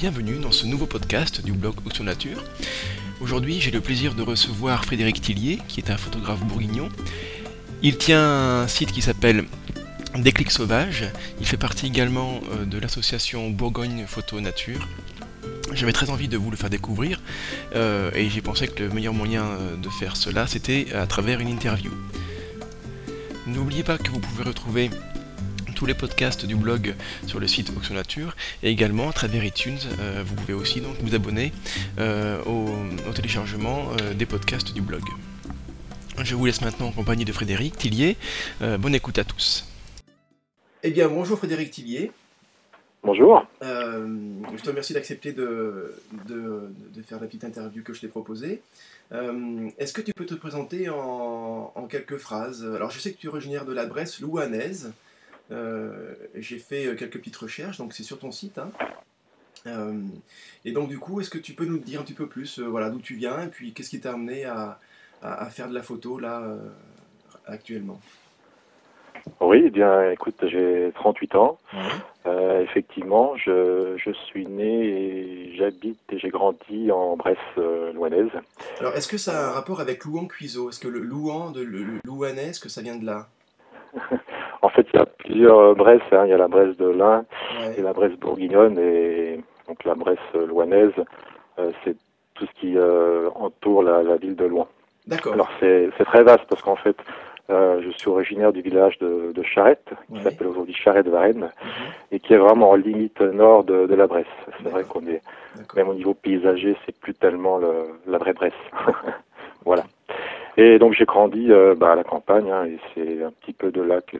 Bienvenue dans ce nouveau podcast du blog Option Nature. Aujourd'hui, j'ai le plaisir de recevoir Frédéric Tillier, qui est un photographe bourguignon. Il tient un site qui s'appelle Déclic Sauvage. Il fait partie également euh, de l'association Bourgogne Photo Nature. J'avais très envie de vous le faire découvrir euh, et j'ai pensé que le meilleur moyen euh, de faire cela, c'était à travers une interview. N'oubliez pas que vous pouvez retrouver tous les podcasts du blog sur le site Oxo Nature et également à travers iTunes. Euh, vous pouvez aussi donc vous abonner euh, au, téléchargement euh, des podcasts du blog. Je vous laisse maintenant en compagnie de Frédéric Tillier. bonne écoute à tous. Eh bien, bonjour Frédéric Tillier. Bonjour. je te remercie d'accepter de, de, faire la petite interview que je t'ai proposée. Est-ce que tu peux te présenter en, en, quelques phrases? Alors, je sais que tu es originaire de la Bresse louanaise. Euh, j'ai fait euh, quelques petites recherches, donc c'est sur ton site. Hein. Euh, et donc du coup, est-ce que tu peux nous dire un petit peu plus voilà, d'où tu viens et puis qu'est-ce qui t'a amené à, à, faire de la photo là actuellement? Oui, eh bien écoute, j'ai 38 ans. effectivement, je, je, suis né et j'habite et j'ai grandi en Bresse louanaise. Alors est-ce que ça a un rapport avec Louan-Cuiseau? Est-ce que le Louan de le, Louanais, est-ce que ça vient de là? En fait, il y a plusieurs euh, Bresses. Hein. Il y a la Bresse de l'Ain et la Bresse bourguignonne. Et donc la Bresse louanaise, euh, c'est tout ce qui euh, entoure la, ville de Loin. D'accord. Alors c'est très vaste parce qu'en fait, je suis originaire du village de, de Charette, qui s'appelle aujourd'hui Charette-Varennes, mhm. et qui est vraiment en limite nord de, la Bresse. C'est vrai qu'on est, même au niveau paysager, c'est plus tellement le, la vraie Bresse. voilà. Et donc j'ai grandi euh, bah, à la campagne, hein, et c'est un petit peu de là que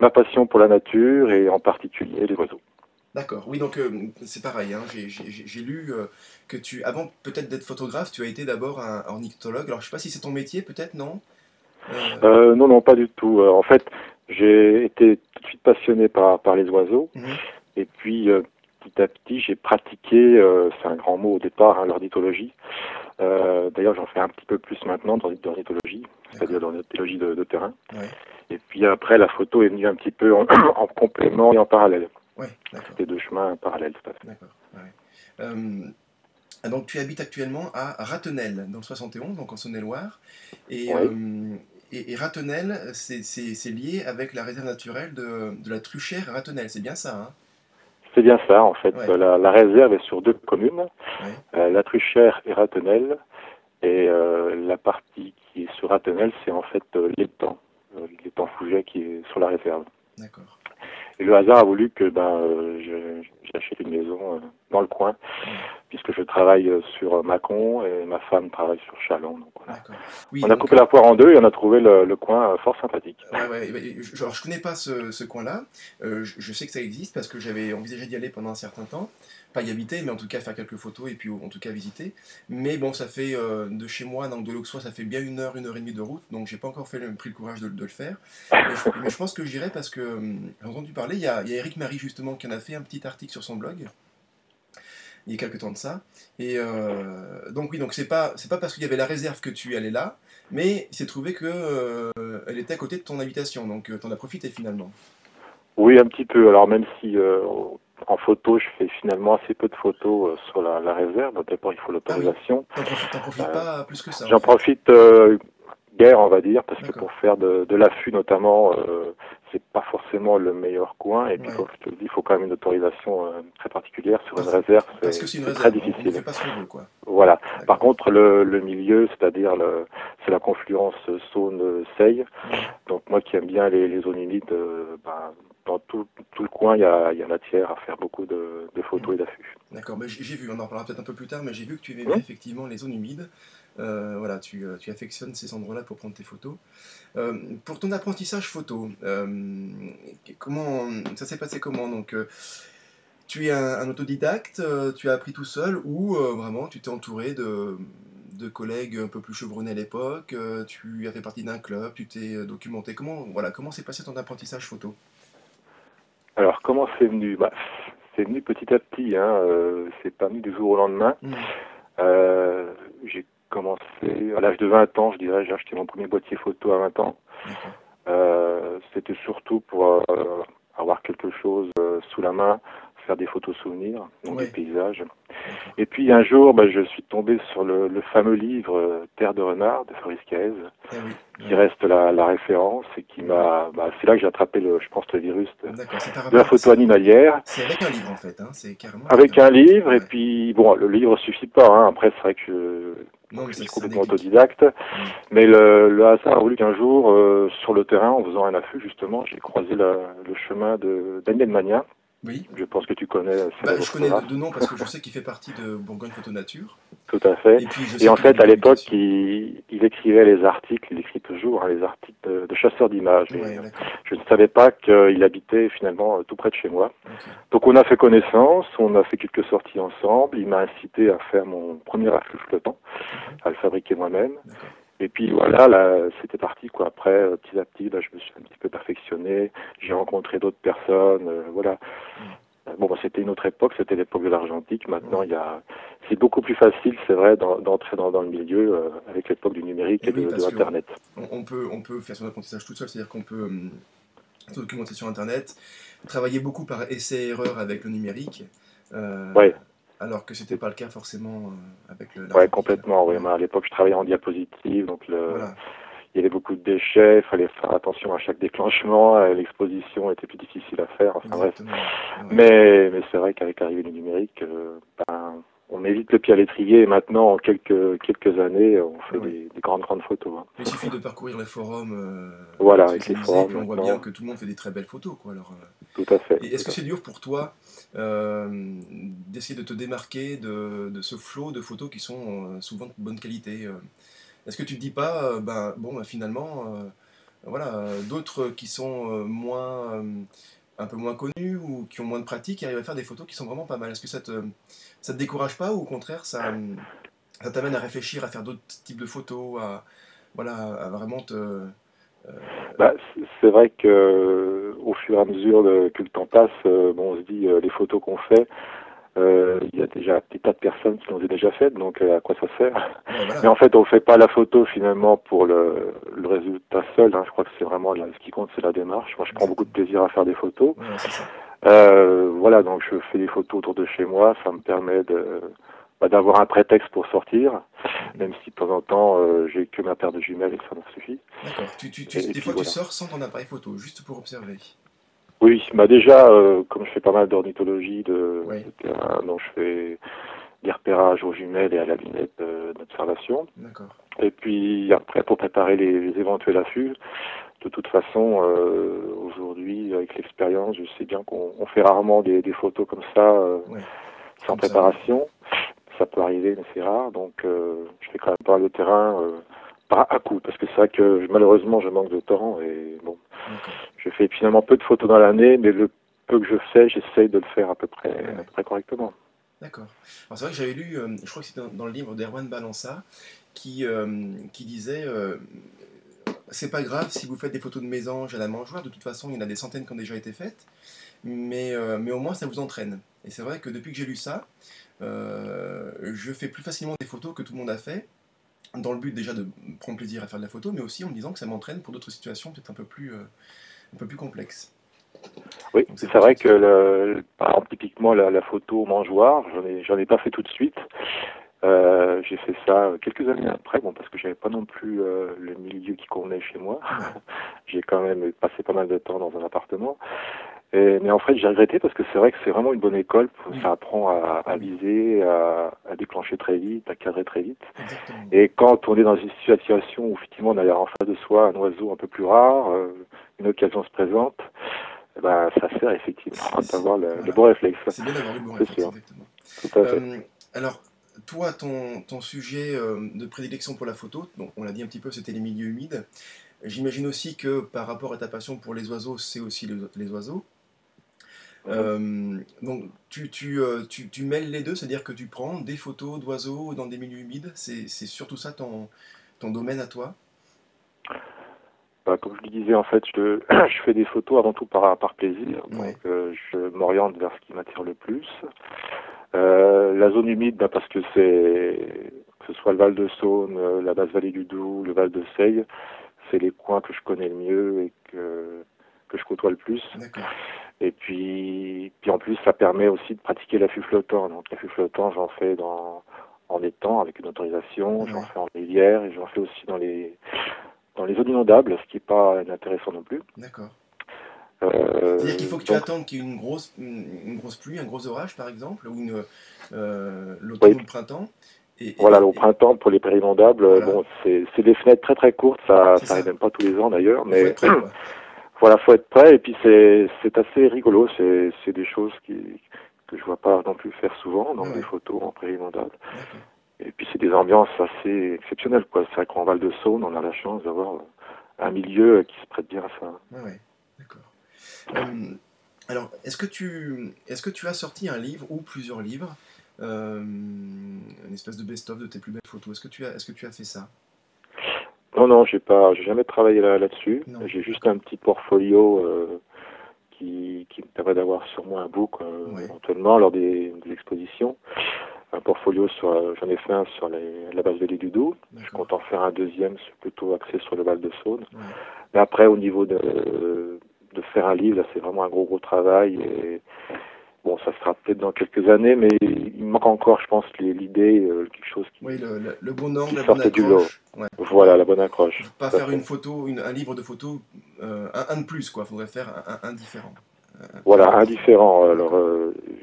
ma, passion pour la nature et en particulier les oiseaux. D'accord, oui, donc euh, c'est pareil, hein, j'ai lu euh, que tu, avant peut-être d'être photographe, tu as été d'abord un ornithologue. Alors je sais pas si c'est ton métier, peut-être, non? Non, non, pas du tout. en fait, j'ai été tout de suite passionné par, par les oiseaux, mhm. et puis petit à petit, j'ai pratiqué, c'est un grand mot au départ, hein, l'ornithologie. Euh, d'ailleurs, j'en fais un petit peu plus maintenant dans l'ornithologie, c'est-à-dire dans l'ornithologie de, de, terrain. Et puis après, la photo est venue un petit peu en, complément et en parallèle. Ouais, C'était deux chemins parallèles, tout à fait. D'accord. Euh, donc, tu habites actuellement à Ratenel, dans le 71, donc en Saône-et-Loire. Et, euh, et, Ratenel, c'est lié avec la réserve naturelle de, de la Truchère Ratenel, c'est bien ça hein? C'est bien ça, en fait. La, réserve est sur deux communes, euh, la Truchère et Ratenel. Et euh, la partie qui est sur Ratenel, c'est en fait euh, l'étang, l'étang Fouget qui est sur la réserve. D'accord. Et le hasard a voulu que ben, j'achète une maison dans le coin, puisque je travaille sur Mâcon et ma femme travaille sur Chalon. on a coupé la poire en deux et on a trouvé le, coin fort sympathique. Ouais, je, ne connais pas ce, coin-là. je, sais que ça existe parce que j'avais envisagé d'y aller pendant un certain temps. Pas y habiter, mais en tout cas faire quelques photos et puis en tout cas visiter. Mais bon, ça fait de chez moi, donc de l'Auxois, ça fait bien une heure, une heure et demie de route, donc j'ai pas encore fait le, pris le courage de, le faire. Mais je, pense que j'irai parce que j'ai entendu parler, il y, a, Eric Marie justement qui en a fait un petit article sur son blog il y a quelques temps de ça. Et euh, donc oui, donc c'est pas pas parce qu'il y avait la réserve que tu allais là, mais il s'est trouvé que euh, elle était à côté de ton habitation, donc euh, tu en as profité finalement. Oui, un petit peu. Alors même si en photo, je fais finalement assez peu de photos sur la, réserve. D'abord, il faut l'autorisation. Ah oui. T'en profites pas plus que ça. J'en profite guerre, on va dire, parce que pour faire de, de l'affût notamment, euh, c'est pas forcément le meilleur coin. Et puis, comme je te le dis, il faut quand même une autorisation euh, très particulière sur une réserve. C'est très difficile. pas ce quoi. Voilà. Par contre, le, le milieu, c'est-à-dire le, c'est la confluence Saône-Seille. Donc moi qui aime bien les, les zones humides, euh, ben, dans tout, tout, le coin, il y a, y a, matière à faire beaucoup de, de photos et d'affûts. D'accord, mais j'ai vu, on en parlera peut-être un peu plus tard, mais j'ai vu que tu aimais bien effectivement les zones humides. Euh, voilà, tu, euh, tu, affectionnes ces endroits-là pour prendre tes photos. Euh, pour ton apprentissage photo, comment ça s'est passé comment? Donc, tu es un, autodidacte, tu as appris tout seul ou vraiment tu t'es entouré de, de, collègues un peu plus chevronnés à l'époque Tu as fait partie d'un club, tu t'es documenté. Comment voilà, comment s'est passé ton apprentissage photo? Alors, comment c'est venu? Bah, C'est venu petit à petit. Hein, c'est pas venu du jour au lendemain. Mmh. j'ai commencé à l'âge de 20 ans, je dirais, j'ai acheté mon premier boîtier photo à 20 ans. Euh, C'était surtout pour euh, avoir quelque chose euh, sous la main, faire des photos souvenirs, donc des paysages. Et puis un jour, bah, je suis tombé sur le, fameux livre Terre de renard de Fabrice Caez, eh qui reste la, référence et qui m'a. Bah, c'est là que j'ai attrapé, le, je pense, le virus de, la photo animalière. C'est avec un livre en fait, hein, c'est carrément. Avec un livre et puis bon, le livre suffit pas. Hein, après, c'est vrai que je suis complètement autodidacte. Mais le, le, hasard a voulu qu'un jour, euh, sur le terrain, en faisant un affût, justement, j'ai croisé le chemin de Daniel oui. Je pense que tu connais. Bah, je connais de, nom parce que je sais qu'il fait partie de Bourgogne Photo Nature. Tout à fait. Et, en fait, à l'époque, il, il, écrivait les articles, il écrit toujours hein, les articles de, chasseurs d'images. je ne savais pas qu'il habitait finalement tout près de chez moi. Donc on a fait connaissance, on a fait quelques sorties ensemble. Il m'a incité à faire mon premier affût flottant, à le fabriquer moi-même. Et puis voilà, là, c'était parti quoi. Après, euh, petit à petit, là, je me suis un petit peu perfectionné. J'ai rencontré d'autres personnes, euh, voilà. Mm. Bon, bah, c'était une autre époque, c'était l'époque de l'argentique. Maintenant, il y a, c'est beaucoup plus facile, c'est vrai, d'entrer dans, dans, le milieu euh, avec l'époque du numérique et, de, l'internet. On, peut, on peut faire son apprentissage tout seul, c'est-à-dire qu'on peut hum, se documenter sur Internet, travailler beaucoup par essai-erreur avec le numérique. Euh, ouais alors que c'était pas le cas forcément euh, avec le. Ouais, complètement. Oui, à l'époque, je travaillais en diapositive, donc le. Il y avait beaucoup de déchets, il fallait faire attention à chaque déclenchement, l'exposition était plus difficile à faire, enfin bref. Mais, mais c'est vrai qu'avec l'arrivée du numérique, euh, ben, on évite le pied à l'étrier et maintenant, en quelques, quelques années, on fait des, grandes, grandes photos. Hein. Il suffit de parcourir les forums. Euh, voilà, avec les forums. on voit bien que tout le monde fait des très belles photos. Quoi, alors, tout à fait. Est-ce que c'est dur pour toi euh, d'essayer de te démarquer de, de, ce flot de photos qui sont euh, souvent de bonne qualité euh? Est-ce que tu te dis pas, ben, bon, ben, finalement, voilà, d'autres qui sont moins, un peu moins connus ou qui ont moins de pratique arrivent à faire des photos qui sont vraiment pas mal? Est-ce que ça te, ça te décourage pas ou au contraire, ça, ça t'amène à réfléchir, à faire d'autres types de photos, à, voilà, à vraiment te bah, c'est vrai que au fur et à mesure que le temps passe, euh, bon, on se dit euh, les photos qu'on fait, euh, il y a déjà des tas de personnes qui l'ont déjà faites, donc à quoi ça sert? Mais en fait, on fait pas la photo finalement pour le, le résultat seul. Hein. Je crois que c'est vraiment ce qui compte, c'est la démarche. Moi, je prends beaucoup de plaisir à faire des photos. voilà, donc je fais des photos autour de chez moi. Ça me permet de bah, d'avoir un prétexte pour sortir, même si de temps en temps euh, j'ai que ma paire de jumelles et que ça m'en suffit. D'accord. Tu, tu, tu, des fois tu sors sans ton appareil photo, juste pour observer. Oui, bah déjà, euh, comme je fais pas mal d'ornithologie, de, terrain, donc je fais des repérages aux jumelles et à la lunette d'observation. D'accord. Et puis après, pour préparer les, éventuels affûts, de toute façon, euh, aujourd'hui, avec l'expérience, je sais bien qu'on fait rarement des, des, photos comme ça, sans préparation ça peut arriver, mais c'est rare. Donc, euh, je fais quand même pas le terrain euh, pas à coup, parce que c'est vrai que malheureusement, je manque de temps et bon, je fais finalement peu de photos dans l'année, mais le peu que je fais, j'essaye de le faire à peu près, à peu près correctement. D'accord. C'est vrai que j'avais lu, euh, je crois que c'était dans, le livre d'Erwan Balança, qui, qui disait c'est pas grave si vous faites des photos de mésanges à la mangeoire, de toute façon, il y en a des centaines qui ont déjà été faites, mais, mais au moins ça vous entraîne. Et c'est vrai que depuis que j'ai lu ça, je fais plus facilement des photos que tout le monde a fait, dans le but déjà de prendre plaisir à faire de la photo, mais aussi en me disant que ça m'entraîne pour d'autres situations peut-être un peu plus, euh, un peu plus complexes. Oui, c'est vrai que le, par exemple, typiquement la, photo mangeoire, j'en ai, j'en ai pas fait tout de suite. Euh, j'ai fait ça quelques années après, bon, parce que j'avais pas non plus le milieu qui convenait chez moi. j'ai quand même passé pas mal de temps dans un appartement. Et, mais en fait, j'ai regretté parce que c'est vrai que c'est vraiment une bonne école. Ça apprend à, à viser, à, à, déclencher très vite, à cadrer très vite. Et quand on est dans une situation où effectivement on a en face de soi un oiseau un peu plus rare, euh, une occasion se présente, ben, ça sert effectivement d'avoir le, le, bon réflexe. C'est bien d'avoir le bon réflexe, exactement. Tout à fait. Euh, alors, toi, ton, ton sujet euh, de prédilection pour la photo, donc on l'a dit un petit peu, c'était les milieux humides. J'imagine aussi que par rapport à ta passion pour les oiseaux, c'est aussi les oiseaux. Euh, donc tu, tu, euh, tu, tu, mêles les deux, c'est-à-dire que tu prends des photos d'oiseaux dans des milieux humides, c'est surtout ça ton, ton domaine à toi? Bah, Comme je le disais, en fait, je, je fais des photos avant tout par, par plaisir, donc euh, je m'oriente vers ce qui m'attire le plus. la zone humide, bah, parce que c'est que ce soit le Val de Saône, la basse vallée du Doubs, le Val de Seille, c'est les coins que je connais le mieux et que que je côtoie le plus. Et puis, puis en plus, ça permet aussi de pratiquer l'affût flottant. Donc l'affût flottant, j'en fais dans en étang avec une autorisation, j'en fais en rivière et j'en fais aussi dans les dans les zones inondables, ce qui n'est pas intéressant non plus. D'accord. Euh, C'est-à-dire qu'il faut que tu attendes qu'il y ait une grosse, une, grosse pluie, un gros orage par exemple, ou une, euh, l'automne ou le printemps. Et, voilà, au printemps pour les périnondables, bon, c'est des fenêtres très très courtes, ça n'arrive même pas tous les ans d'ailleurs, mais voilà, faut être prêt et puis c'est assez rigolo, c'est des choses qui que je vois pas non plus faire souvent dans des photos en périnondable. Et puis c'est des ambiances assez exceptionnelles quoi. C'est vrai qu'en Val de Saône, on a la chance d'avoir un milieu qui se prête bien à ça. Oui, d'accord. Euh, alors, est-ce que tu est-ce que tu as sorti un livre ou plusieurs livres, euh, une espèce de best-of de tes plus belles photos? Est-ce que tu as est-ce que tu as fait ça? Non, non, j'ai pas, j'ai jamais travaillé là, là-dessus. j'ai juste un petit portfolio. Euh, qui, qui, me permet d'avoir sur moi un book éventuellement lors des, expositions. Un portfolio sur, j'en ai fait un sur la base de l'Idudou. Je compte en faire un deuxième, plutôt axé sur le Val de Saône. Mais après, au niveau de, de faire un livre, là, c'est vraiment un gros, gros travail. Et bon, ça sera peut-être dans quelques années, mais il manque encore, je pense, l'idée, euh, quelque chose qui. Oui, le, le, bon angle, la bonne accroche. Voilà, la bonne accroche. Pas faire une photo, une, un livre de photos, euh, un, de plus, quoi. Il faudrait faire un, différent. Euh, voilà, un différent. Alors,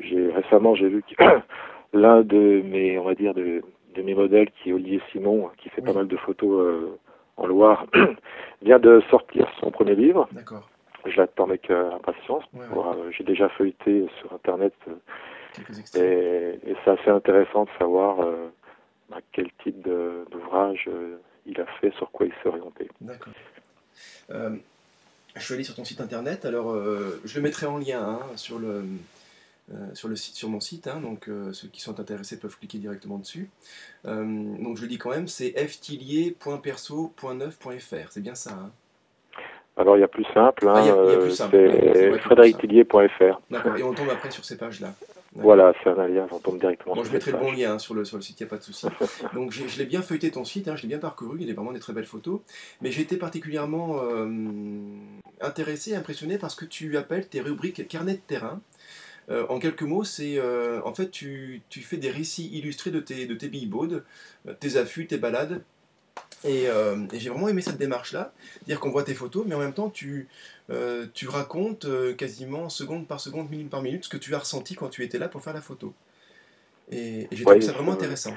j'ai récemment, j'ai vu que l'un de mes, on va dire, de, de, mes modèles, qui est Olivier Simon, qui fait pas mal de photos en Loire, vient de sortir son premier livre. D'accord je l'attends avec euh, impatience. Euh, j'ai déjà feuilleté sur Internet euh, et, et c'est assez intéressant de savoir bah, quel type d'ouvrage il a fait, sur quoi il s'est orienté. D'accord. je suis allé sur ton site internet, alors je le mettrai en lien hein, sur, le, sur, le site, sur mon site, hein, donc ceux qui sont intéressés peuvent cliquer directement dessus. donc je le dis quand même, c'est ftilier.perso.9.fr, c'est bien ça hein? Alors il y a plus simple, hein, euh, c'est frédérictillier.fr. D'accord, et on tombe après sur ces pages-là. Voilà, c'est un lien, on tombe directement bon, je mettrai le bon lien hein, sur, le, sur le site, il n'y a pas de souci. Donc je l'ai bien feuilleté ton site, hein, je l'ai bien parcouru, il y a vraiment des très belles photos. Mais j'ai été particulièrement euh, intéressé, impressionné par ce que tu appelles tes rubriques carnet de terrain. Euh, en quelques mots, c'est en fait tu, tu, fais des récits illustrés de tes, de tes billboards, tes affûts, tes balades, euh, et, j'ai vraiment aimé cette démarche-là, dire qu'on voit tes photos, mais en même temps tu, euh, tu racontes euh, quasiment seconde par seconde, minute par minute, ce que tu as ressenti quand tu étais là pour faire la photo. Et, j'ai trouvé ça vraiment intéressant.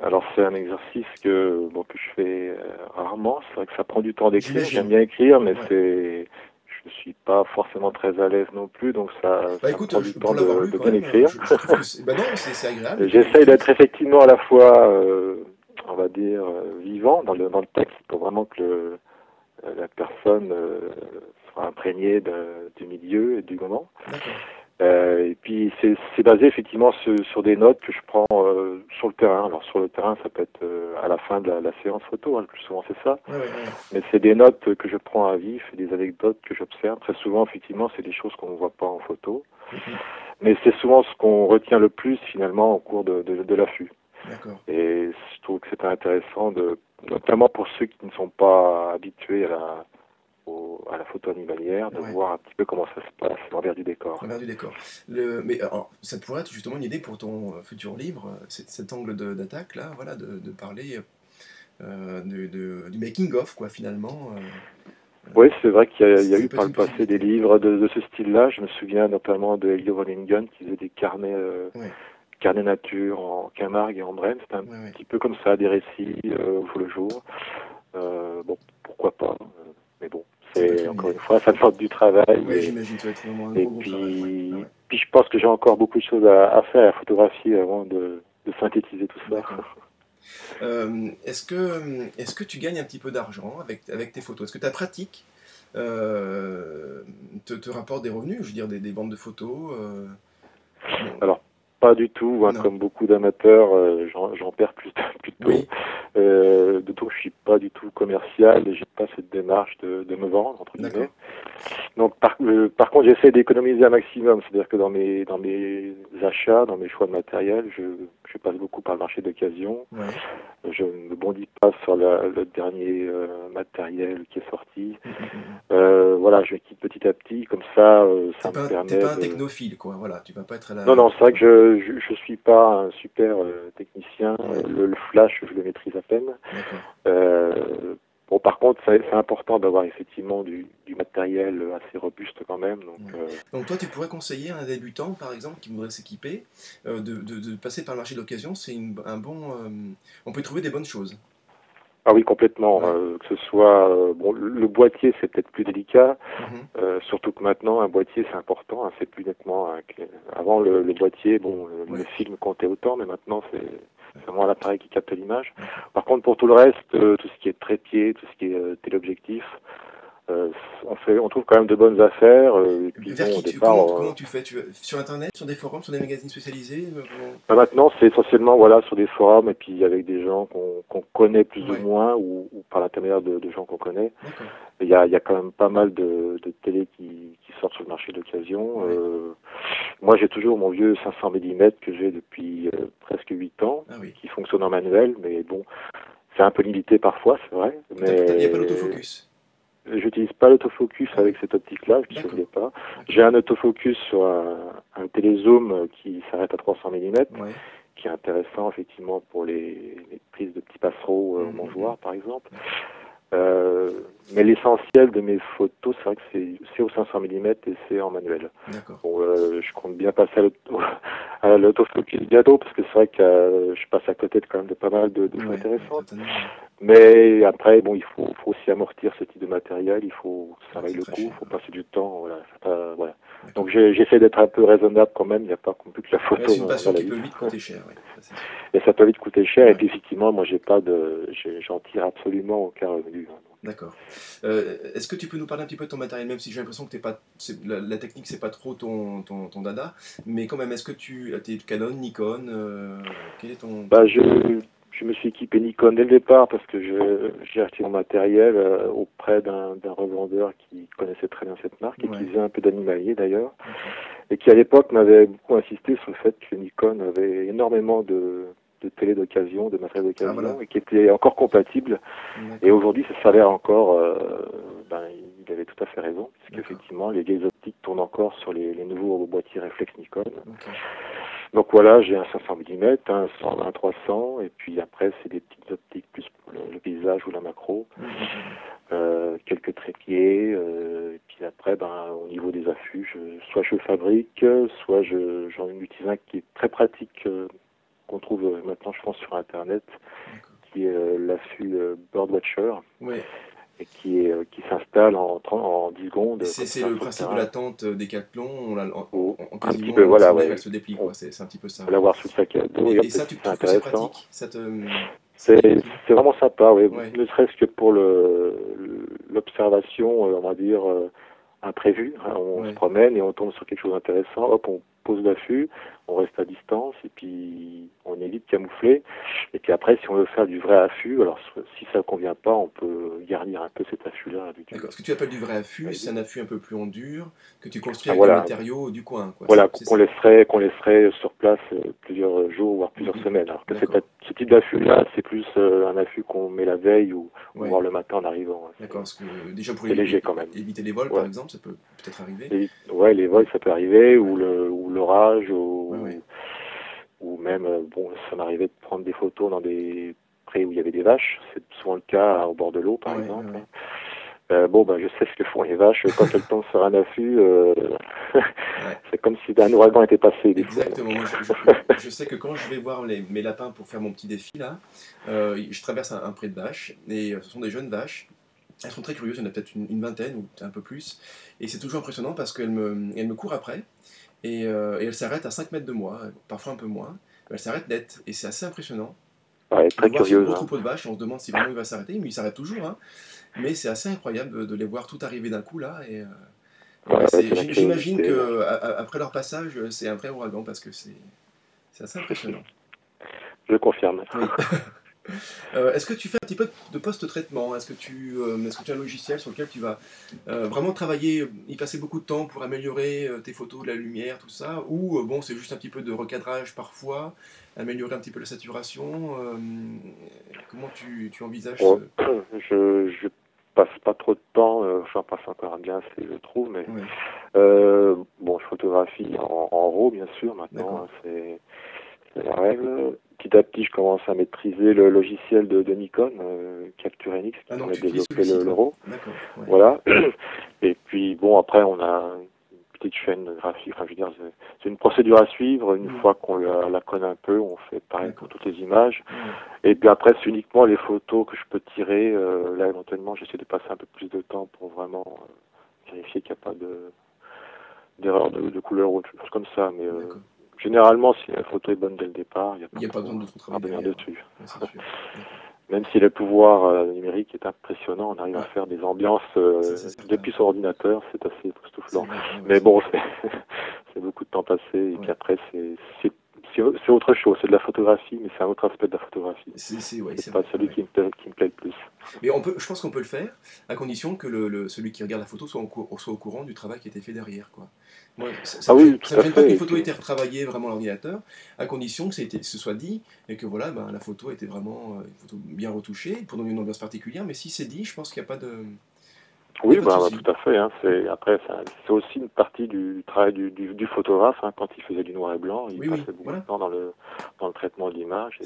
Alors c'est un exercice que, bon, que je fais rarement, c'est vrai que ça prend du temps d'écrire, j'aime bien écrire, mais c'est je suis pas forcément très à l'aise non plus, donc ça, bah, ça prend du temps de, bien écrire. bah. J'essaye d'être effectivement à la fois on va dire, euh, vivant dans le, dans le texte pour vraiment que le, euh, la personne euh, soit imprégnée du milieu et du moment. Euh, et puis c'est basé effectivement sur, sur, des notes que je prends euh, sur le terrain. Alors sur le terrain, ça peut être à la fin de la, la séance photo, hein, le plus souvent c'est ça. Mais c'est des notes que je prends à vif, des anecdotes que j'observe. Très souvent, effectivement, c'est des choses qu'on ne voit pas en photo. Mhm. Mais c'est souvent ce qu'on retient le plus finalement au cours de, de, de l'affût. Et je trouve que c'est intéressant, de, notamment pour ceux qui ne sont pas habitués à la, à la photo animalière, de voir un petit peu comment ça se passe l'envers du décor. L'envers du décor. Le, mais alors, ça pourrait être justement une idée pour ton euh, futur livre, euh, cet angle d'attaque là, voilà, de, de parler euh, de, du making of quoi finalement. oui, c'est vrai qu'il y, y, a eu par le passé des livres de, de ce style-là. Je me souviens notamment de Elio Von qui faisait des carnets carnet nature en Camargue et en Brenne. C'est un petit peu comme ça, des récits euh, au le jour. Euh, bon, pourquoi pas. Euh, mais bon, c'est encore une fois, ça demande du travail. Oui, j'imagine que être vraiment un et puis, puis je pense que j'ai encore beaucoup de choses à, faire à photographier avant de, synthétiser tout ça. est-ce que, est que tu gagnes un petit peu d'argent avec, avec tes photos? Est-ce que ta pratique te, te, rapporte des revenus? Je veux dire, des, des bandes de photos Alors, pas du tout. Hein, comme beaucoup d'amateurs, euh, j'en perds plus, plutôt. Oui. Euh, de tout, je suis pas du tout commercial et j'ai pas cette démarche de, de me vendre entre guillemets. Donc par, euh, par contre, j'essaie d'économiser un maximum. C'est-à-dire que dans mes dans mes achats, dans mes choix de matériel, je, je passe beaucoup par le marché d'occasion. Je ne bondis pas sur le dernier euh, matériel qui est sorti. Mm, mm, mm, voilà, je quitte petit à petit, comme ça, ça me permet. T'es pas un technophile, quoi. Voilà, tu vas pas être Non, non, c'est vrai que je, je, je, suis pas un super technicien. Le, le, flash, je le maîtrise à peine. Bon, par contre, c'est important d'avoir effectivement du, matériel assez robuste quand même. Euh, donc, toi, tu pourrais conseiller à un débutant, par exemple, qui voudrait s'équiper, euh, de, passer par le marché de l'occasion. C'est un bon. Euh, on peut trouver des bonnes choses. Ah oui, complètement. que ce soit bon, le boîtier, c'est peut-être plus délicat, mhm. surtout que maintenant un boîtier c'est important. Hein, c'est plus nettement. Hein, avant le, boîtier, bon, le film comptait autant, mais maintenant c'est c'est vraiment l'appareil qui capte l'image. Par contre, pour tout le reste, euh, tout ce qui est trépied, tout ce qui est euh, téléobjectif, euh, on fait, on trouve quand même de bonnes affaires. Euh, comment, tu fais tu, Sur Internet, sur des forums, sur des magazines spécialisés bah, Maintenant, c'est essentiellement voilà, sur des forums et puis avec des gens qu'on connaît plus ou moins ou, par l'intermédiaire de, gens qu'on connaît. Il y a, y a, quand même pas mal de, de télé qui, qui sortent sur le marché d'occasion. Euh, moi, j'ai toujours mon vieux 500 mm que j'ai depuis presque 8 ans, ah qui fonctionne en manuel, mais bon, c'est un peu limité parfois, c'est vrai. Mais... Il n'y a pas l'autofocus J'utilise pas l'autofocus avec cette optique-là, je ne sais pas. J'ai un autofocus sur un, un télézoom qui s'arrête à 300 mm, qui est intéressant effectivement pour les, les prises de petits passereaux euh, mmh, mmh. par exemple. Euh, mais l'essentiel de mes photos, c'est vrai que c'est au 500 mm et c'est en manuel. Bon, euh, je compte bien passer à l'autofocus bientôt parce que c'est vrai que euh, je passe à côté de quand même de pas mal de, choses intéressantes. Mais après, bon, il faut, faut, aussi amortir ce type de matériel, il faut ça vaille le coup, il faut passer du temps. Voilà, pas, voilà. Donc j'essaie d'être un peu raisonnable quand même, il n'y a pas plus que la photo. c'est une passion qui peut vite coûter cher. et ça peut vite coûter cher, et puis effectivement, moi j'ai pas de, j'en tire absolument aucun revenu. Hein, D'accord. Euh, est-ce que tu peux nous parler un petit peu de ton matériel, même si j'ai l'impression que pas, la, la, technique c'est pas trop ton, ton, ton, dada, mais quand même, est-ce que tu es Canon, Nikon, euh, quel est ton... Bah, je, je me suis équipé Nikon dès le départ parce que j'ai acheté mon matériel euh, auprès d'un revendeur qui connaissait très bien cette marque et qui faisait un peu d'animalier d'ailleurs. Et qui à l'époque m'avait beaucoup insisté sur le fait que Nikon avait énormément de, de télé d'occasion, de matériel d'occasion ah, et qui était encore compatible. Et aujourd'hui, ça s'avère encore, euh, ben, il avait tout à fait raison, puisque effectivement, les vieilles optiques tournent encore sur les, les nouveaux boîtiers réflexes Nikon. Donc voilà, j'ai un 500 mm, un 100, un 300, et puis après c'est des petites optiques plus pour le, paysage ou la macro, mmh. euh, quelques trépieds, euh, et puis après, ben, au niveau des affûts, je, soit je fabrique, soit j'en utilise un qui est très pratique, euh, qu'on trouve maintenant, je pense, sur Internet, qui est l'affût Birdwatcher. Oui et qui, est, euh, qui s'installe en, en 10 secondes. C'est le principe de la tente Décathlon, on la, en, en, un petit peu, voilà, ouais. elle se déplie, c'est un petit peu ça. L'avoir sous le sac à dos. Et, et ça, tu trouves que c'est pratique C'est vraiment sympa, oui. Ne serait-ce que pour l'observation, euh, on va dire, euh, imprévue. Hein. On se promène et on tombe sur quelque chose d'intéressant, hop, on pose l'affût, on reste à distance et puis on évite de camoufler. Et puis après, si on veut faire du vrai affût, alors si ça ne convient pas, on peut garnir un peu cet affût-là. D'accord. Ce que tu appelles du vrai affût, c'est un affût un peu plus en dur que tu construis ah, avec des matériaux du coin. Quoi. Voilà, qu'on laisserait, qu'on laisserait sur place euh, plusieurs jours, voire plusieurs mhm. semaines. Alors que ce type d'affût-là, c'est plus euh, un affût qu'on met la veille ou, voir le matin en arrivant. D'accord. Parce que déjà pour éviter, léger quand même. éviter les vols, par exemple, ça peut peut-être arriver. ouais, les vols, ça peut arriver, ou le l'orage ou, ou même euh, bon ça m'arrivait de prendre des photos dans des prés où il y avait des vaches. C'est souvent le cas au bord de l'eau par exemple euh, bon ben je sais ce que font les vaches quand elles tombent sur un affût euh, c'est comme si un ouragan était passé exactement. Je, sais que quand je vais voir les, mes lapins pour faire mon petit défi là je traverse un, pré de vaches et ce sont des jeunes vaches. Elles sont très curieuses, il y en a peut-être une, vingtaine ou un peu plus. Et c'est toujours impressionnant parce qu'elles me, elles me courent après. Euh, et, elle s'arrête à 5 mètres de moi, parfois un peu moins. Elle s'arrête net, et c'est assez impressionnant. Ouais, très curieux. Un hein. troupeau de vaches, on se demande si vraiment il va s'arrêter, mais il s'arrête toujours. Hein. Mais c'est assez incroyable de les voir tout arriver d'un coup là. Et, euh, J'imagine qu'après leur passage, c'est un vrai ouragan parce que c'est assez impressionnant. Je confirme. Euh, est-ce que tu fais un petit peu de post-traitement? Est-ce que, tu, euh, est-ce que tu as un logiciel sur lequel tu vas euh, vraiment travailler, y passer beaucoup de temps pour améliorer tes photos, la lumière, tout ça? Ou bon, c'est juste un petit peu de recadrage parfois, améliorer un petit peu la saturation Comment tu, tu envisages je, je passe pas trop de temps, j'en passe encore bien assez, je trouve, mais bon, je photographie en, en RAW, bien sûr, maintenant, hein, c'est la règle. Petit à petit, je commence à maîtriser le logiciel de, Nikon, euh, Capture NX, qui ah permet de développer l'euro. Voilà. Et puis, bon, après, on a une petite chaîne graphique. Enfin, je veux dire, c'est une procédure à suivre. Une fois qu'on la, connaît un peu, on fait pareil pour toutes les images. Et puis après, c'est uniquement les photos que je peux tirer. Euh, là, éventuellement, j'essaie de passer un peu plus de temps pour vraiment euh, vérifier qu'il n'y a pas de d'erreur de, couleur ou autre chose comme ça. Mais Généralement, si la photo est bonne dès le départ, il n'y a pas, besoin de travailler dessus. Même si le pouvoir euh, numérique est impressionnant, on arrive à faire des ambiances euh, depuis son ordinateur, c'est assez époustouflant. Mais bon, c'est beaucoup de temps passé, et puis après, c'est c'est autre chose, c'est de la photographie, mais c'est un autre aspect de la photographie. C'est ouais, pas celui qui me, plaît, qui me, plaît, le plus. Mais on peut, je pense qu'on peut le faire, à condition que le, celui qui regarde la photo soit, soit, au courant du travail qui a été fait derrière. Quoi. Moi, ça, ah oui, ça ne pas qu'une photo ait été retravaillée vraiment à l'ordinateur, à condition que ce soit dit, et que voilà, ben, la photo était vraiment euh, une photo bien retouchée, pour donner une ambiance particulière, mais si c'est dit, je pense qu'il n'y a pas de... Oui, bah, tout à fait. Hein. C'est après, c'est aussi une partie du travail du, du, photographe. Hein. Quand il faisait du noir et blanc, il passait beaucoup de temps dans le dans le traitement de l'image.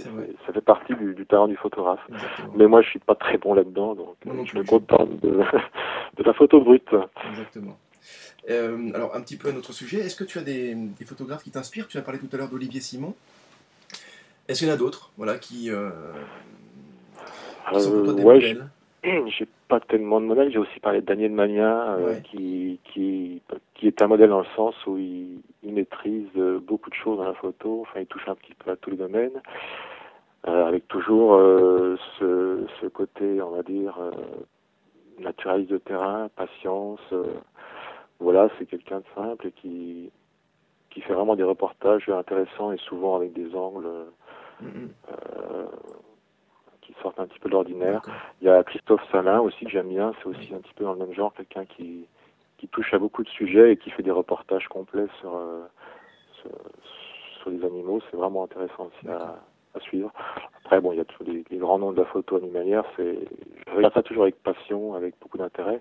Ça fait partie du, du talent du photographe. Mais moi, je suis pas très bon là-dedans, donc je me contente de, de la photo brute. Exactement. Euh, alors, un petit peu à notre sujet, est-ce que tu as des, des photographes qui t'inspirent? Tu as parlé tout à l'heure d'Olivier Simon. Est-ce qu'il y en a d'autres, voilà, qui, euh, qui sont pour toi des euh, modèles? j'ai pas tellement de modèles. J'ai aussi parlé de Daniel Magna, euh, qui, qui, qui est un modèle dans le sens où il, il, maîtrise euh, beaucoup de choses dans la photo. Enfin, il touche un petit peu à tous les domaines, euh, avec toujours euh, ce, ce, côté, on va dire, naturaliste de terrain, patience. voilà, c'est quelqu'un de simple et qui, qui fait vraiment des reportages intéressants et souvent avec des angles. Mm-hmm sortent un petit peu de l'ordinaire. Il y a Christophe Salin aussi que j'aime bien, c'est aussi un petit peu dans le même genre, quelqu'un qui, qui touche à beaucoup de sujets et qui fait des reportages complets sur, euh, sur, les animaux. C'est vraiment intéressant aussi à, à, suivre. Après, bon, il y a tous les, grands noms de la photo animalière. C'est, je regarde ça toujours avec passion, avec beaucoup d'intérêt.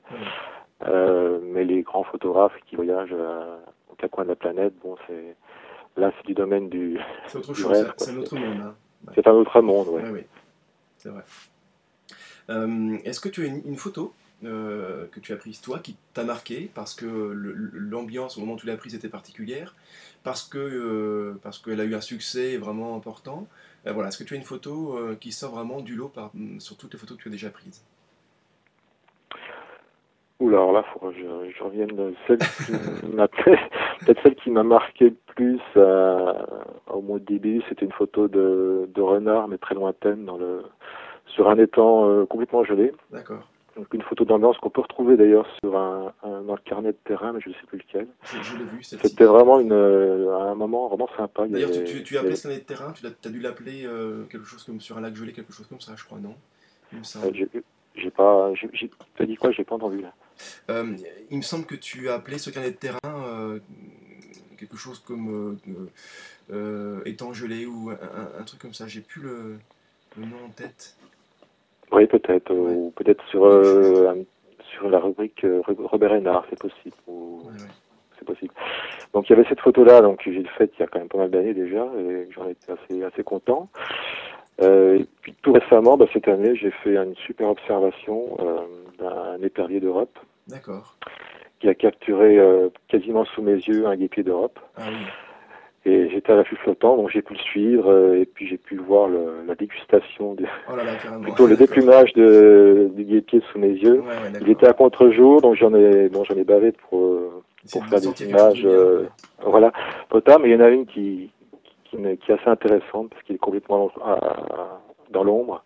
Euh, mais les grands photographes qui voyagent euh, aux quatre coins de la planète, bon, c'est là, c'est du domaine du. C'est autre chose. C'est un autre monde. Hein. C'est un autre monde, ouais. oui c'est vrai. Euh, est-ce que tu as une, photo euh, que tu as prise toi qui t'a marqué parce que l'ambiance au moment où tu l'as prise était particulière, parce que euh, parce qu'elle a eu un succès vraiment important. voilà, est-ce que tu as une photo qui sort vraiment du lot par, sur toutes les photos que tu as déjà prises? Oula, alors là, faut que je, je revienne celle qui m'a peut-être celle qui m'a marqué le plus au mois de début, c'était une photo de, de renard, mais très lointaine, dans le sur un étang euh, complètement gelé. D'accord. Donc une photo d'ambiance qu'on peut retrouver d'ailleurs sur un, un, dans le carnet de terrain, mais je ne sais plus lequel. Je, l'ai vu. C'était vraiment une, euh, un moment vraiment sympa. D'ailleurs, tu, tu, as appelé ce carnet de terrain, tu as, dû l'appeler euh, quelque chose comme sur un lac gelé, quelque chose comme ça, je crois, non? Il j'ai pas, j'ai, as dit quoi? J'ai pas entendu là. il me semble que tu as appelé ce carnet de terrain quelque chose comme étang gelé ou un, truc comme ça. J'ai plus le, le nom en tête. Oui, peut-être. Ou peut-être sur, euh, sur la rubrique euh, Robert Hénard, c'est possible. C'est possible. Donc il y avait cette photo-là, donc j'ai faite il y a quand même pas mal d'années déjà, et j'en étais assez, assez content. Euh, et puis tout récemment, bah, cette année, j'ai fait une super observation euh, d'un épervier d'Europe. D'accord. Qui a capturé euh, quasiment sous mes yeux un guépier d'Europe. Ah oui. Et j'étais à l'affût flottant, donc j'ai pu le suivre euh, et puis j'ai pu voir le, la dégustation, de, oh là là, plutôt le déplumage de, du guépier sous mes yeux. Il était à contre-jour, donc j'en ai, bon, j'en ai bavé pour, euh, pour faire des images, voilà, potables. Mais il y en a une qui, qui, qui est assez intéressante parce qu'il est complètement dans l'ombre.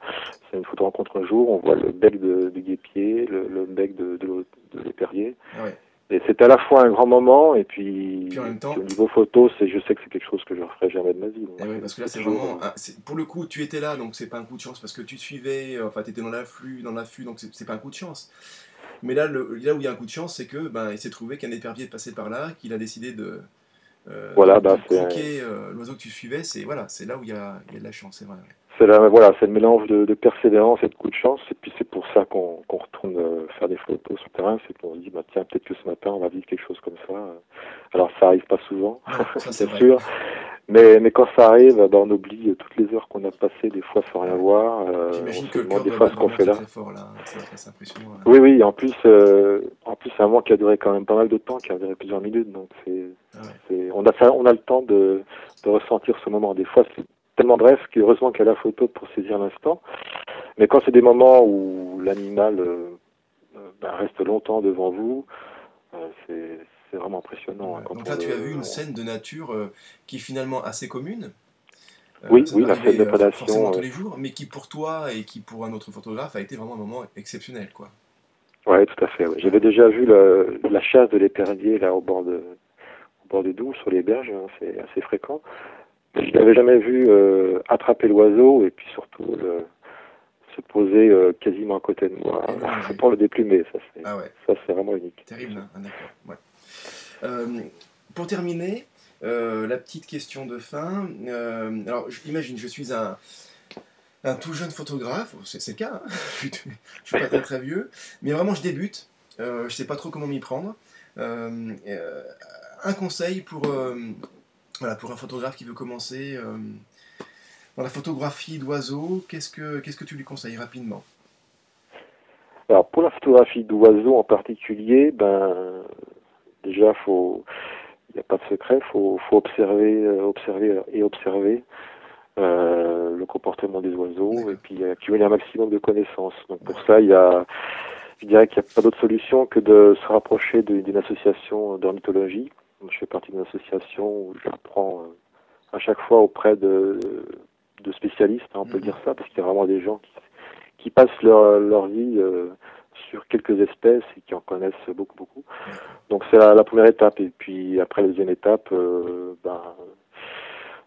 C'est une photo en contre-jour. On voit le bec de, du guépier, le, le bec de, de, de. Ah et c'est à la fois un grand moment et puis, puis en même temps, au niveau photo, c'est je sais que c'est quelque chose que je ne referai jamais de ma vie. Eh parce que là, c'est vraiment. pour le coup, tu étais là, donc c'est pas un coup de chance parce que tu suivais, enfin, tu étais dans l'afflux, dans l'affût, donc c'est pas un coup de chance. Mais là, le, là où il y a un coup de chance, c'est que ben, il s'est trouvé qu'un épervier est passé par là, qu'il a décidé de, euh, voilà, bah, croquer euh, l'oiseau que tu suivais. C'est voilà, c'est là où il y a, il y a de la chance, c'est vrai. C'est voilà, c'est le mélange de, persévérance et de coup de chance. Et puis c'est pour ça qu'on retourne euh, faire des photos sur le terrain, c'est qu'on se dit bah tiens peut-être que ce matin on va vivre quelque chose comme ça. Alors ça arrive pas souvent, c'est sûr. Mais, mais quand ça arrive, bah, on oublie toutes les heures qu'on a passées, des fois sans rien voir. Euh, J'imagine que le des fois ce qu'on fait là. Fort, là. impressionnant. Oui, oui, en plus, euh, en plus c'est un moment qui a duré quand même pas mal de temps, qui a duré plusieurs minutes. Donc c'est, ah on, a, on a le temps de, de ressentir ce moment. Des fois, c'est tellement bref qu'heureusement qu'il y a la photo pour saisir l'instant. Mais quand c'est des moments où l'animal euh, bah, reste longtemps devant vous, c'est c'est vraiment impressionnant. Hein, donc là, tu as vu une scène de nature euh, qui est finalement assez commune. Euh, oui, oui, la scène de euh, prédation. Tous les jours, mais qui pour toi et qui pour un autre photographe a été vraiment un moment exceptionnel, quoi. Oui, tout à fait. J'avais déjà vu la chasse de l'épervier là au bord de, au bord du Doubs, sur les berges, hein, c'est assez fréquent. Je n'avais jamais vu attraper l'oiseau et puis surtout se poser quasiment à côté de moi pour le déplumer. Ça, c'est ah vraiment unique. Terrible, hein, d'accord. Ouais. Euh, pour terminer, euh, la petite question de fin. Euh, alors, imagine, je suis un, un tout jeune photographe, c'est le cas, hein. je ne suis pas très, très vieux, mais vraiment je débute, je ne sais pas trop comment m'y prendre. un conseil pour, voilà, pour un photographe qui veut commencer dans la photographie d'oiseaux, qu'est-ce que, qu'est-ce que tu lui conseilles rapidement? Alors pour la photographie d'oiseaux en particulier, ben, déjà, faut, il n'y a pas de secret, faut, faut observer, euh, observer et observer euh, le comportement des oiseaux et puis accumuler un maximum de connaissances. Donc pour ça, il y a, je dirais qu'il n'y a pas d'autre solution que de se rapprocher d'une association d'ornithologie. Je fais partie d'une association où j'apprends euh, à chaque fois auprès de, de spécialistes, hein, on peut mhm. dire ça, parce qu'il y a vraiment des gens qui, qui passent leur, leur vie euh, sur quelques espèces et qui en connaissent beaucoup, beaucoup. Donc c'est la, première étape. Et puis après la deuxième étape, euh, ben,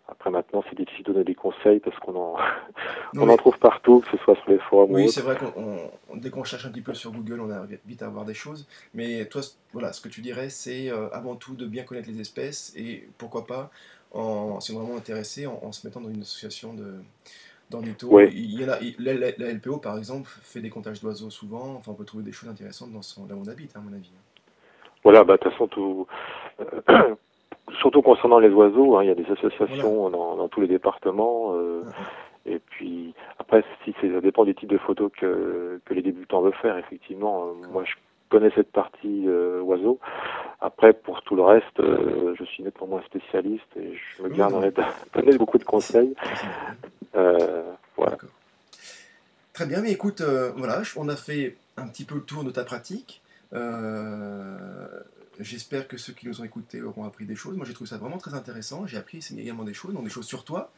après maintenant c'est difficile de donner des conseils parce qu'on en, on en trouve partout, que ce soit sur les forums oui, c'est vrai qu'on dès qu'on cherche un petit peu sur Google, on arrive vite à avoir des choses. Mais toi, voilà, ce que tu dirais, c'est euh, avant tout de bien connaître les espèces et pourquoi pas, en, si on est vraiment intéressé, en se mettant dans une association de il y a, la, LPO, par exemple, fait des comptages d'oiseaux souvent. Enfin, on peut trouver des choses intéressantes dans son, là où on habite, à mon avis. Voilà, bah, de toute façon, tout, euh, surtout concernant les oiseaux, hein, il y a des associations dans, tous les départements. Euh, et puis, après, si ça dépend du type de photos que, que les débutants veulent faire, effectivement. Euh, moi, je connais cette partie oiseaux. Après, pour tout le reste, je suis nettement moins spécialiste et je me garderai de donner beaucoup de conseils. Euh, voilà. Très bien, mais écoute, euh, voilà, on a fait un petit peu le tour de ta pratique. Euh, j'espère que ceux qui nous ont écoutés auront appris des choses. Moi, j'ai trouvé ça vraiment très intéressant. J'ai appris également des choses, donc des choses sur toi,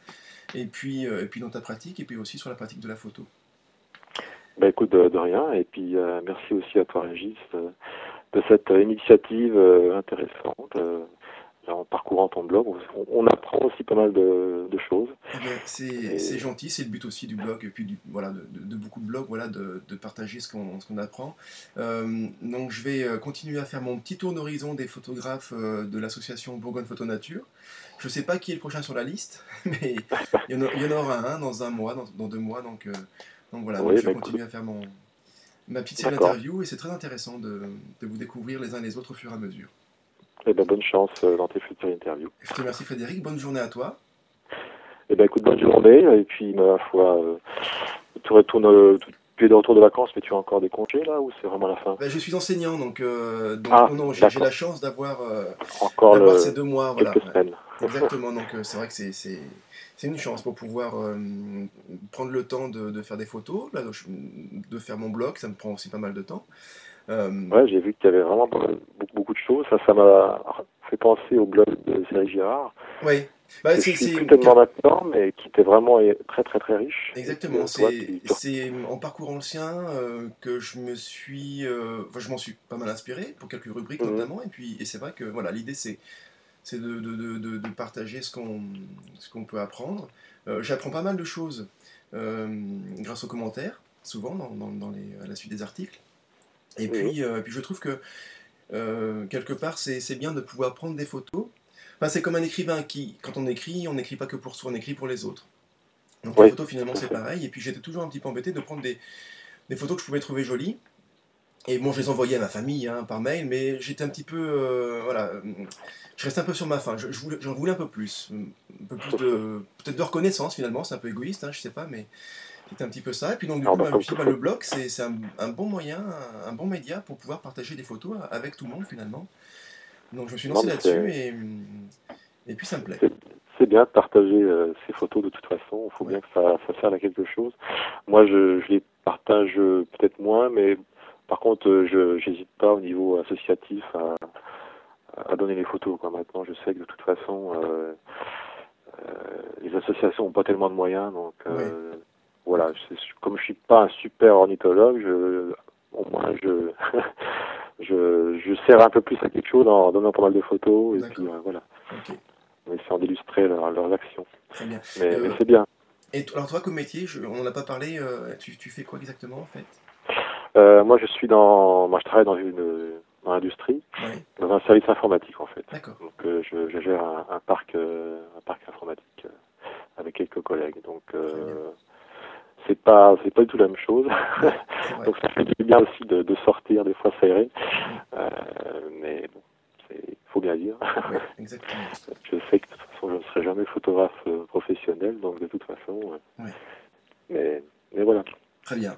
et puis, et puis dans ta pratique, et puis aussi sur la pratique de la photo. Bah écoute, de, rien, et puis merci aussi à toi, Régis, de cette initiative intéressante en parcourant ton blog, on, apprend aussi pas mal de, choses. Eh c'est gentil, c'est le but aussi du blog, et puis du, voilà, de, beaucoup de blogs, voilà, de, partager ce qu'on apprend. Euh, donc je vais euh, continuer à faire mon petit tour d'horizon des photographes euh, de l'association Bourgogne Photo Nature. Je ne sais pas qui est le prochain sur la liste, mais il y en, aura un dans un mois, dans, deux mois, donc, donc voilà, je vais bah, continuer à faire mon, ma petite série d'interviews, et c'est très intéressant de, de vous découvrir les uns les autres au fur et à mesure. Eh ben, bonne chance euh, dans tes futures interviews. Je te remercie Frédéric, bonne journée à toi. Eh ben, écoute, bonne journée, et puis ma foi, euh, tu retournes, euh, tu es de retour de vacances, mais tu as encore des congés là, ou c'est vraiment la fin? Ben, Je suis enseignant, donc, donc ah, non, j'ai la chance d'avoir encore ces deux mois. Voilà. Exactement, donc c'est vrai que c'est une chance pour pouvoir prendre le temps de, de, faire des photos, là, de faire mon blog, ça me prend aussi pas mal de temps. Euh, ouais, j'ai vu qu'il y avait vraiment Ça, ça m'a fait penser au blog de Cyril Girard. Oui. Bah, plus tellement maintenant, mais qui était vraiment très très très riche. Exactement. C'est en parcourant le sien euh, que je me suis, euh, enfin, je m'en suis pas mal inspiré pour quelques rubriques mhm. notamment. Et puis, et c'est vrai que voilà, l'idée c'est c'est de, de, de, de, partager ce qu'on ce qu'on peut apprendre. Euh, j'apprends pas mal de choses grâce aux commentaires, souvent dans, dans, les, à la suite des articles. Et puis, et puis je trouve que quelque part c'est bien de pouvoir prendre des photos c'est comme un écrivain qui, quand on écrit, on n'écrit pas que pour soi, on écrit pour les autres. Donc les photos, finalement, c'est pareil. Et puis j'étais toujours un petit peu embêté de prendre des, photos que je pouvais trouver jolies. Et bon, je les envoyais à ma famille hein, par mail, mais j'étais un petit peu. Euh, voilà. Je restais un peu sur ma faim. J'en voulais, voulais, un peu plus. Un peu plus de. Peut-être de reconnaissance, finalement. C'est un peu égoïste, hein, je sais pas, mais c'était un petit peu ça. Et puis donc, du coup, bah, bah, le blog, c'est un, un, bon moyen, un, bon média pour pouvoir partager des photos avec tout le monde, finalement. Donc je me suis lancé là-dessus et, et puis ça me plaît. C'est bien de partager euh, ces photos de toute façon, il faut bien que ça, ça serve à quelque chose. Moi je, je les partage euh, peut-être moins, mais par contre euh, je n'hésite pas au niveau associatif à, à donner les photos. Quoi. Maintenant je sais que de toute façon euh, les associations n'ont pas tellement de moyens, donc voilà, comme je suis pas un super ornithologue, je, au moins je je, je sers un peu plus à quelque chose en donnant pas mal de photos et puis euh, voilà. En essayant d'illustrer leurs actions. Bien. Mais, euh, c'est bien. Et alors toi comme métier, on n'en a pas parlé, euh, tu, tu, fais quoi exactement en fait? Moi je suis dans, moi je travaille dans une dans l'industrie, dans un service informatique en fait. Donc je, je, gère un, un parc un parc informatique avec quelques collègues. Donc c'est pas c'est pas du tout la même chose. Donc ça fait du bien aussi de, de sortir, des fois s'aérer. Euh, mais bon, il faut bien dire. exactement. je sais que de toute façon je ne serai jamais photographe euh, professionnel, donc de toute façon. Euh, mais mais voilà. Très bien.